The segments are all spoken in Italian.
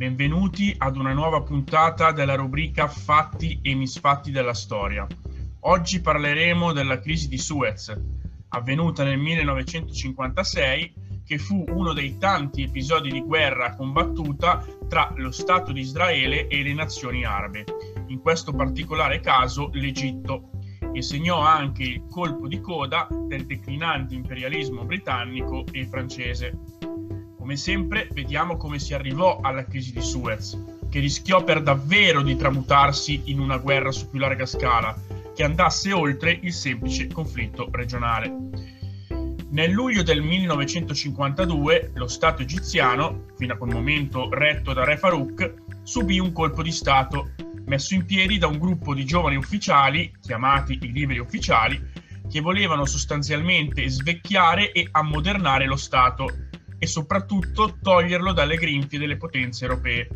Benvenuti ad una nuova puntata della rubrica Fatti e misfatti della storia. Oggi parleremo della crisi di Suez, avvenuta nel 1956, che fu uno dei tanti episodi di guerra combattuta tra lo Stato di Israele e le nazioni arabe, in questo particolare caso l'Egitto, e segnò anche il colpo di coda del declinante imperialismo britannico e francese. Come sempre, vediamo come si arrivò alla crisi di Suez, che rischiò per davvero di tramutarsi in una guerra su più larga scala, che andasse oltre il semplice conflitto regionale. Nel luglio del 1952 lo Stato egiziano, fino a quel momento retto da Re Farouk, subì un colpo di Stato messo in piedi da un gruppo di giovani ufficiali, chiamati i liberi ufficiali, che volevano sostanzialmente svecchiare e ammodernare lo Stato e soprattutto toglierlo dalle grinfie delle potenze europee.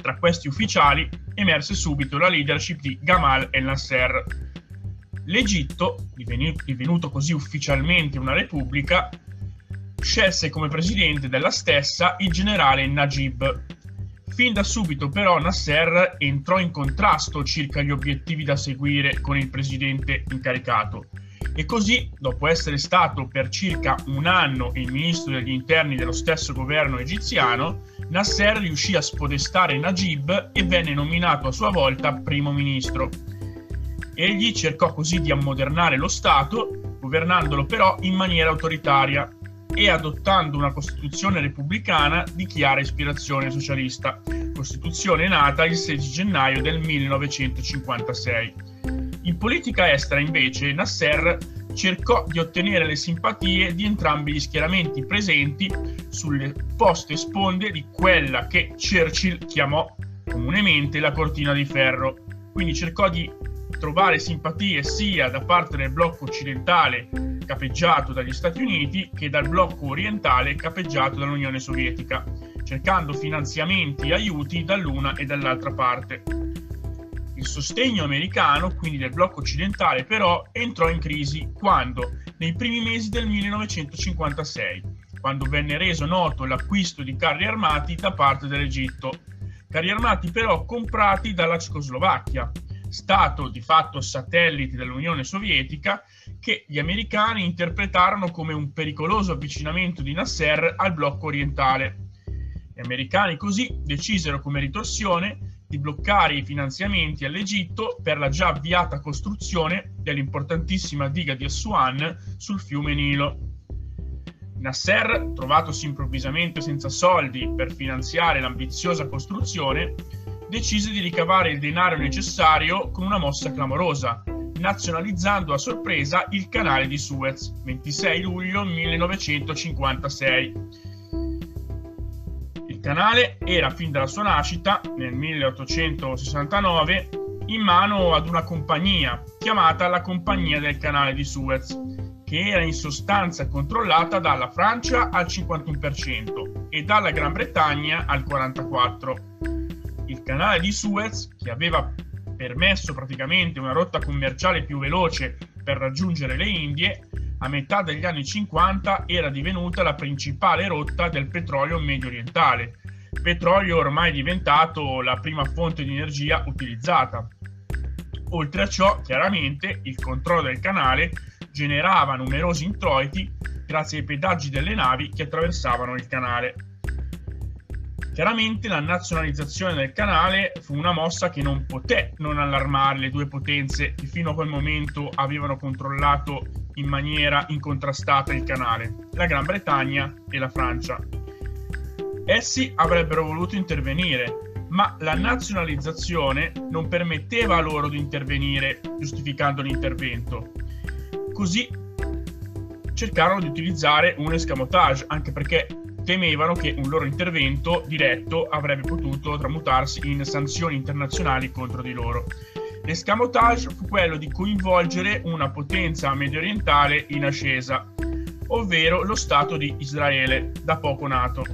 Tra questi ufficiali emerse subito la leadership di Gamal el Nasser. L'Egitto, divenuto così ufficialmente una repubblica, scelse come presidente della stessa il generale Najib. Fin da subito però Nasser entrò in contrasto circa gli obiettivi da seguire con il presidente incaricato e così, dopo essere stato per circa un anno il ministro degli interni dello stesso governo egiziano, Nasser riuscì a spodestare Najib e venne nominato a sua volta primo ministro. Egli cercò così di ammodernare lo Stato, governandolo però in maniera autoritaria e adottando una Costituzione repubblicana di chiara ispirazione socialista, Costituzione nata il 16 gennaio del 1956. In politica estera, invece, Nasser cercò di ottenere le simpatie di entrambi gli schieramenti presenti sulle poste sponde di quella che Churchill chiamò comunemente la cortina di ferro. Quindi cercò di trovare simpatie sia da parte del blocco occidentale capeggiato dagli Stati Uniti che dal blocco orientale capeggiato dall'Unione Sovietica, cercando finanziamenti e aiuti dall'una e dall'altra parte. Il sostegno americano, quindi del blocco occidentale, però entrò in crisi quando, nei primi mesi del 1956, quando venne reso noto l'acquisto di carri armati da parte dell'Egitto. Carri armati però comprati dalla Cecoslovacchia, stato di fatto satellite dell'Unione Sovietica, che gli americani interpretarono come un pericoloso avvicinamento di Nasser al blocco orientale. Gli americani così decisero come ritorsione di bloccare i finanziamenti all'Egitto per la già avviata costruzione dell'importantissima diga di Assuan sul fiume Nilo. Nasser, trovatosi improvvisamente senza soldi per finanziare l'ambiziosa costruzione, decise di ricavare il denaro necessario con una mossa clamorosa, nazionalizzando a sorpresa il canale di Suez, 26 luglio 1956 il canale era fin dalla sua nascita, nel 1869, in mano ad una compagnia chiamata la Compagnia del Canale di Suez, che era in sostanza controllata dalla Francia al 51% e dalla Gran Bretagna al 44%. Il canale di Suez, che aveva permesso praticamente una rotta commerciale più veloce per raggiungere le Indie, a metà degli anni 50 era divenuta la principale rotta del petrolio medio orientale, petrolio ormai diventato la prima fonte di energia utilizzata. Oltre a ciò, chiaramente, il controllo del canale generava numerosi introiti grazie ai pedaggi delle navi che attraversavano il canale. Chiaramente la nazionalizzazione del canale fu una mossa che non poté non allarmare le due potenze che fino a quel momento avevano controllato in maniera incontrastata il canale, la Gran Bretagna e la Francia. Essi avrebbero voluto intervenire, ma la nazionalizzazione non permetteva loro di intervenire giustificando l'intervento. Così cercarono di utilizzare un escamotage, anche perché temevano che un loro intervento diretto avrebbe potuto tramutarsi in sanzioni internazionali contro di loro. L'escamotage fu quello di coinvolgere una potenza medio orientale in ascesa, ovvero lo Stato di Israele, da poco nato.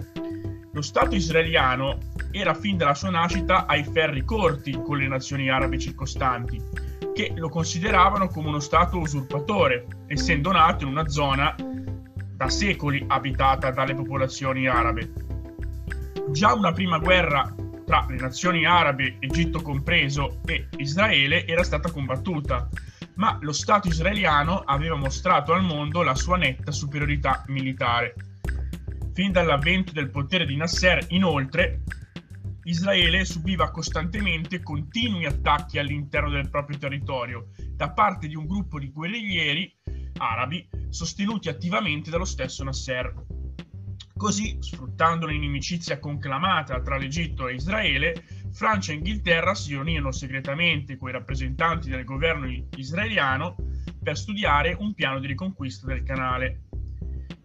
Lo Stato israeliano era fin dalla sua nascita ai ferri corti con le nazioni arabe circostanti, che lo consideravano come uno Stato usurpatore, essendo nato in una zona da secoli abitata dalle popolazioni arabe. Già una prima guerra tra le nazioni arabe, Egitto compreso, e Israele era stata combattuta, ma lo Stato israeliano aveva mostrato al mondo la sua netta superiorità militare. Fin dall'avvento del potere di Nasser, inoltre, Israele subiva costantemente continui attacchi all'interno del proprio territorio da parte di un gruppo di guerriglieri arabi sostenuti attivamente dallo stesso Nasser. Così, sfruttando l'inimicizia conclamata tra l'Egitto e Israele, Francia e Inghilterra si riunirono segretamente con i rappresentanti del governo israeliano per studiare un piano di riconquista del canale.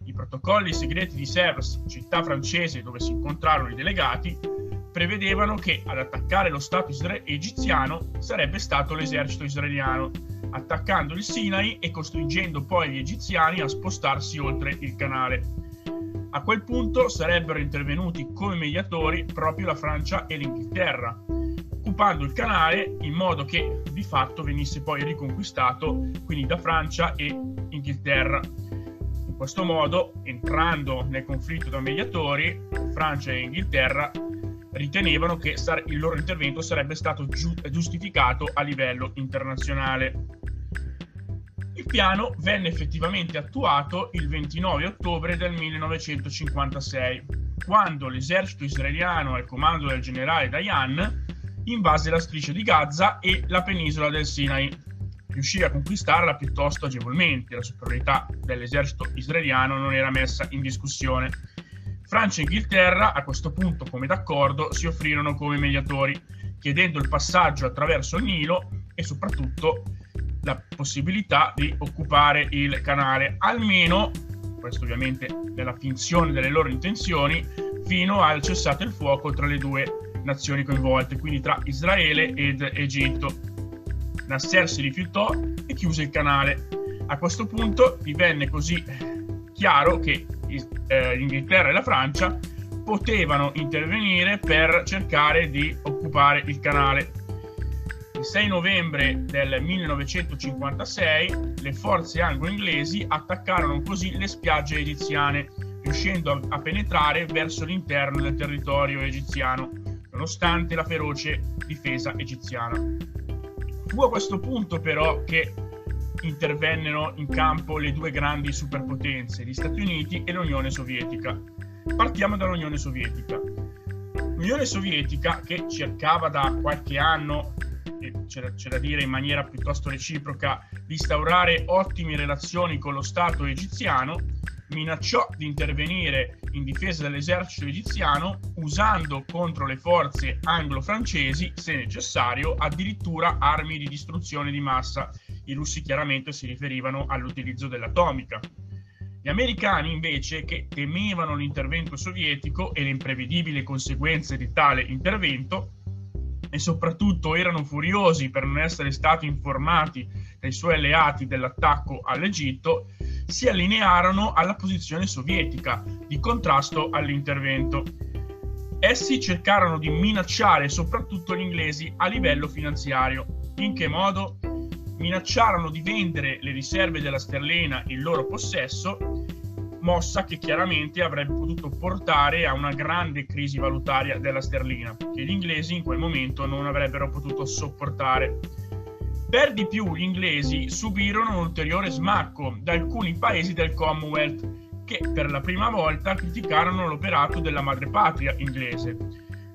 I protocolli segreti di Sèvres, città francese dove si incontrarono i delegati, prevedevano che ad attaccare lo Stato isra- egiziano sarebbe stato l'esercito israeliano, attaccando il Sinai e costringendo poi gli egiziani a spostarsi oltre il canale. A quel punto sarebbero intervenuti come mediatori proprio la Francia e l'Inghilterra, occupando il canale in modo che di fatto venisse poi riconquistato quindi da Francia e Inghilterra. In questo modo, entrando nel conflitto da mediatori, Francia e Inghilterra ritenevano che il loro intervento sarebbe stato giustificato a livello internazionale. Il piano venne effettivamente attuato il 29 ottobre del 1956, quando l'esercito israeliano al comando del generale Dayan invase la striscia di Gaza e la penisola del Sinai. Riuscì a conquistarla piuttosto agevolmente, la superiorità dell'esercito israeliano non era messa in discussione. Francia e Inghilterra, a questo punto, come d'accordo, si offrirono come mediatori, chiedendo il passaggio attraverso il Nilo e soprattutto la possibilità di occupare il canale, almeno, questo ovviamente nella finzione delle loro intenzioni, fino al cessate il fuoco tra le due nazioni coinvolte, quindi tra Israele ed Egitto. Nasser si rifiutò e chiuse il canale. A questo punto divenne così chiaro che eh, l'Inghilterra e la Francia potevano intervenire per cercare di occupare il canale il 6 novembre del 1956 le forze anglo-inglesi attaccarono così le spiagge egiziane, riuscendo a, penetrare verso l'interno del territorio egiziano, nonostante la feroce difesa egiziana. Fu a questo punto però che intervennero in campo le due grandi superpotenze, gli Stati Uniti e l'Unione Sovietica. Partiamo dall'Unione Sovietica. L'Unione Sovietica, che cercava da qualche anno c'è, c'è da dire in maniera piuttosto reciproca, di instaurare ottime relazioni con lo Stato egiziano, minacciò di intervenire in difesa dell'esercito egiziano usando contro le forze anglo-francesi, se necessario, addirittura armi di distruzione di massa. I russi chiaramente si riferivano all'utilizzo dell'atomica. Gli americani invece, che temevano l'intervento sovietico e le imprevedibili conseguenze di tale intervento, e soprattutto erano furiosi per non essere stati informati dai suoi alleati dell'attacco all'Egitto, si allinearono alla posizione sovietica di contrasto all'intervento. Essi cercarono di minacciare soprattutto gli inglesi a livello finanziario. In che modo? Minacciarono di vendere le riserve della sterlina in loro possesso mossa che chiaramente avrebbe potuto portare a una grande crisi valutaria della sterlina, che gli inglesi in quel momento non avrebbero potuto sopportare. Per di più gli inglesi subirono un ulteriore smacco da alcuni paesi del Commonwealth che per la prima volta criticarono l'operato della madrepatria inglese,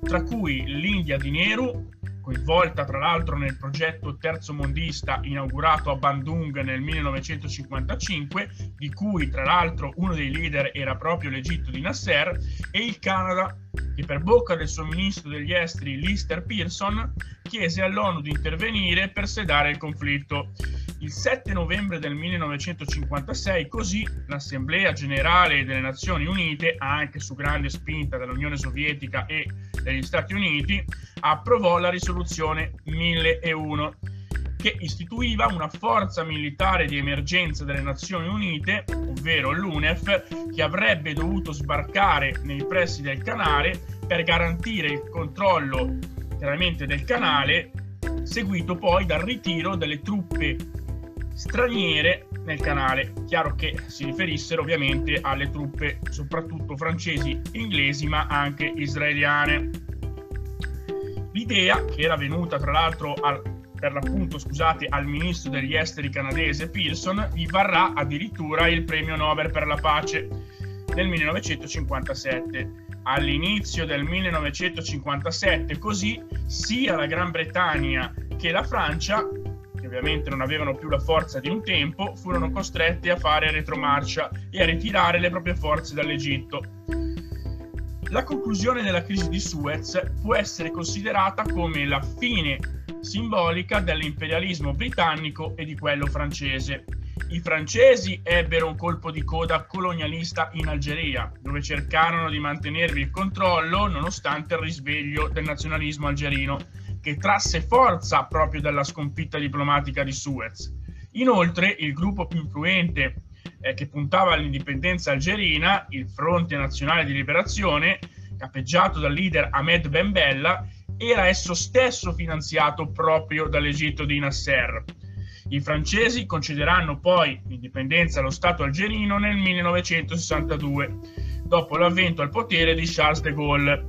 tra cui l'India di Nehru, coinvolta tra l'altro nel progetto terzomondista inaugurato a Bandung nel 1955, di cui tra l'altro uno dei leader era proprio l'Egitto di Nasser, e il Canada, che per bocca del suo ministro degli esteri Lister Pearson chiese all'ONU di intervenire per sedare il conflitto. Il 7 novembre del 1956, così, l'Assemblea generale delle Nazioni Unite, anche su grande spinta dell'Unione Sovietica e degli Stati Uniti, approvò la risoluzione 1001 che istituiva una forza militare di emergenza delle Nazioni Unite, ovvero l'UNEF, che avrebbe dovuto sbarcare nei pressi del canale per garantire il controllo chiaramente del canale, seguito poi dal ritiro delle truppe straniere nel canale. Chiaro che si riferissero ovviamente alle truppe soprattutto francesi, inglesi, ma anche israeliane. L'idea, che era venuta tra l'altro al, per l'appunto scusate, al ministro degli esteri canadese Pearson, gli varrà addirittura il premio Nobel per la pace nel 1957 all'inizio del 1957, così sia la Gran Bretagna che la Francia, che ovviamente non avevano più la forza di un tempo, furono costrette a fare retromarcia e a ritirare le proprie forze dall'Egitto. La conclusione della crisi di Suez può essere considerata come la fine simbolica dell'imperialismo britannico e di quello francese i francesi ebbero un colpo di coda colonialista in Algeria, dove cercarono di mantenervi il controllo nonostante il risveglio del nazionalismo algerino, che trasse forza proprio dalla sconfitta diplomatica di Suez. Inoltre, il gruppo più influente eh, che puntava all'indipendenza algerina, il Fronte Nazionale di Liberazione, capeggiato dal leader Ahmed Ben Bella, era esso stesso finanziato proprio dall'Egitto di Nasser i francesi concederanno poi l'indipendenza allo Stato algerino nel 1962, dopo l'avvento al potere di Charles de Gaulle.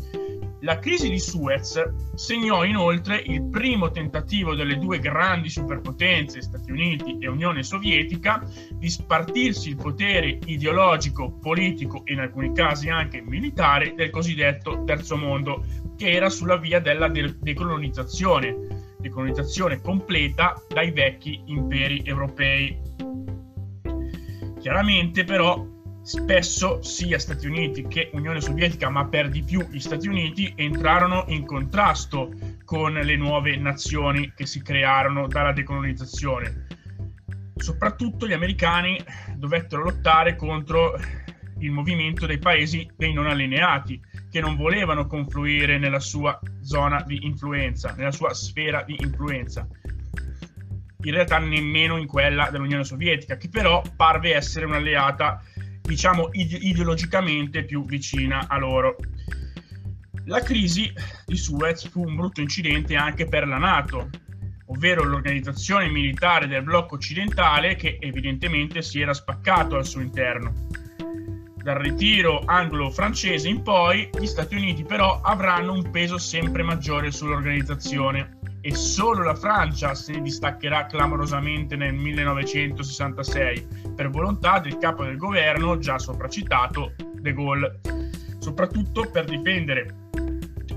La crisi di Suez segnò inoltre il primo tentativo delle due grandi superpotenze, Stati Uniti e Unione Sovietica, di spartirsi il potere ideologico, politico e in alcuni casi anche militare del cosiddetto Terzo Mondo, che era sulla via della decolonizzazione decolonizzazione completa dai vecchi imperi europei. Chiaramente però spesso sia Stati Uniti che Unione Sovietica, ma per di più gli Stati Uniti, entrarono in contrasto con le nuove nazioni che si crearono dalla decolonizzazione. Soprattutto gli americani dovettero lottare contro il movimento dei paesi dei non allineati, che non volevano confluire nella sua zona di influenza, nella sua sfera di influenza. In realtà nemmeno in quella dell'Unione Sovietica, che però parve essere un'alleata, diciamo, ide- ideologicamente più vicina a loro. La crisi di Suez fu un brutto incidente anche per la Nato, ovvero l'organizzazione militare del blocco occidentale che evidentemente si era spaccato al suo interno dal ritiro anglo-francese in poi, gli Stati Uniti però avranno un peso sempre maggiore sull'organizzazione e solo la Francia ne distaccherà clamorosamente nel 1966 per volontà del capo del governo già sopracitato De Gaulle, soprattutto per difendere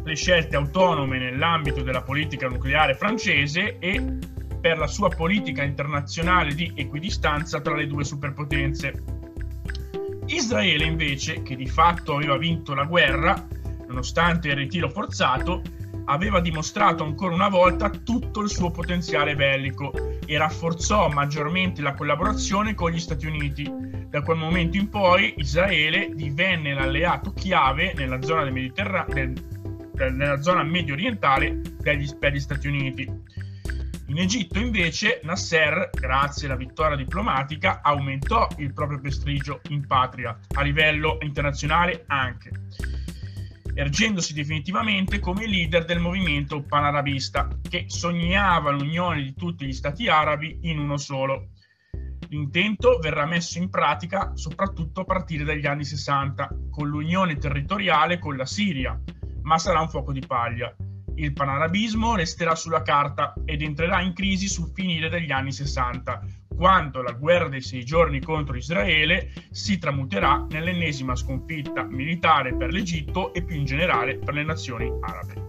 le scelte autonome nell'ambito della politica nucleare francese e per la sua politica internazionale di equidistanza tra le due superpotenze. Israele invece, che di fatto aveva vinto la guerra, nonostante il ritiro forzato, aveva dimostrato ancora una volta tutto il suo potenziale bellico e rafforzò maggiormente la collaborazione con gli Stati Uniti. Da quel momento in poi Israele divenne l'alleato chiave nella zona, del Mediterra- del, nella zona medio orientale degli, per gli Stati Uniti. In Egitto invece Nasser, grazie alla vittoria diplomatica, aumentò il proprio prestigio in patria, a livello internazionale anche, ergendosi definitivamente come leader del movimento panarabista, che sognava l'unione di tutti gli stati arabi in uno solo. L'intento verrà messo in pratica soprattutto a partire dagli anni 60, con l'unione territoriale con la Siria, ma sarà un fuoco di paglia il panarabismo resterà sulla carta ed entrerà in crisi sul finire degli anni 60, quando la guerra dei sei giorni contro Israele si tramuterà nell'ennesima sconfitta militare per l'Egitto e più in generale per le nazioni arabe.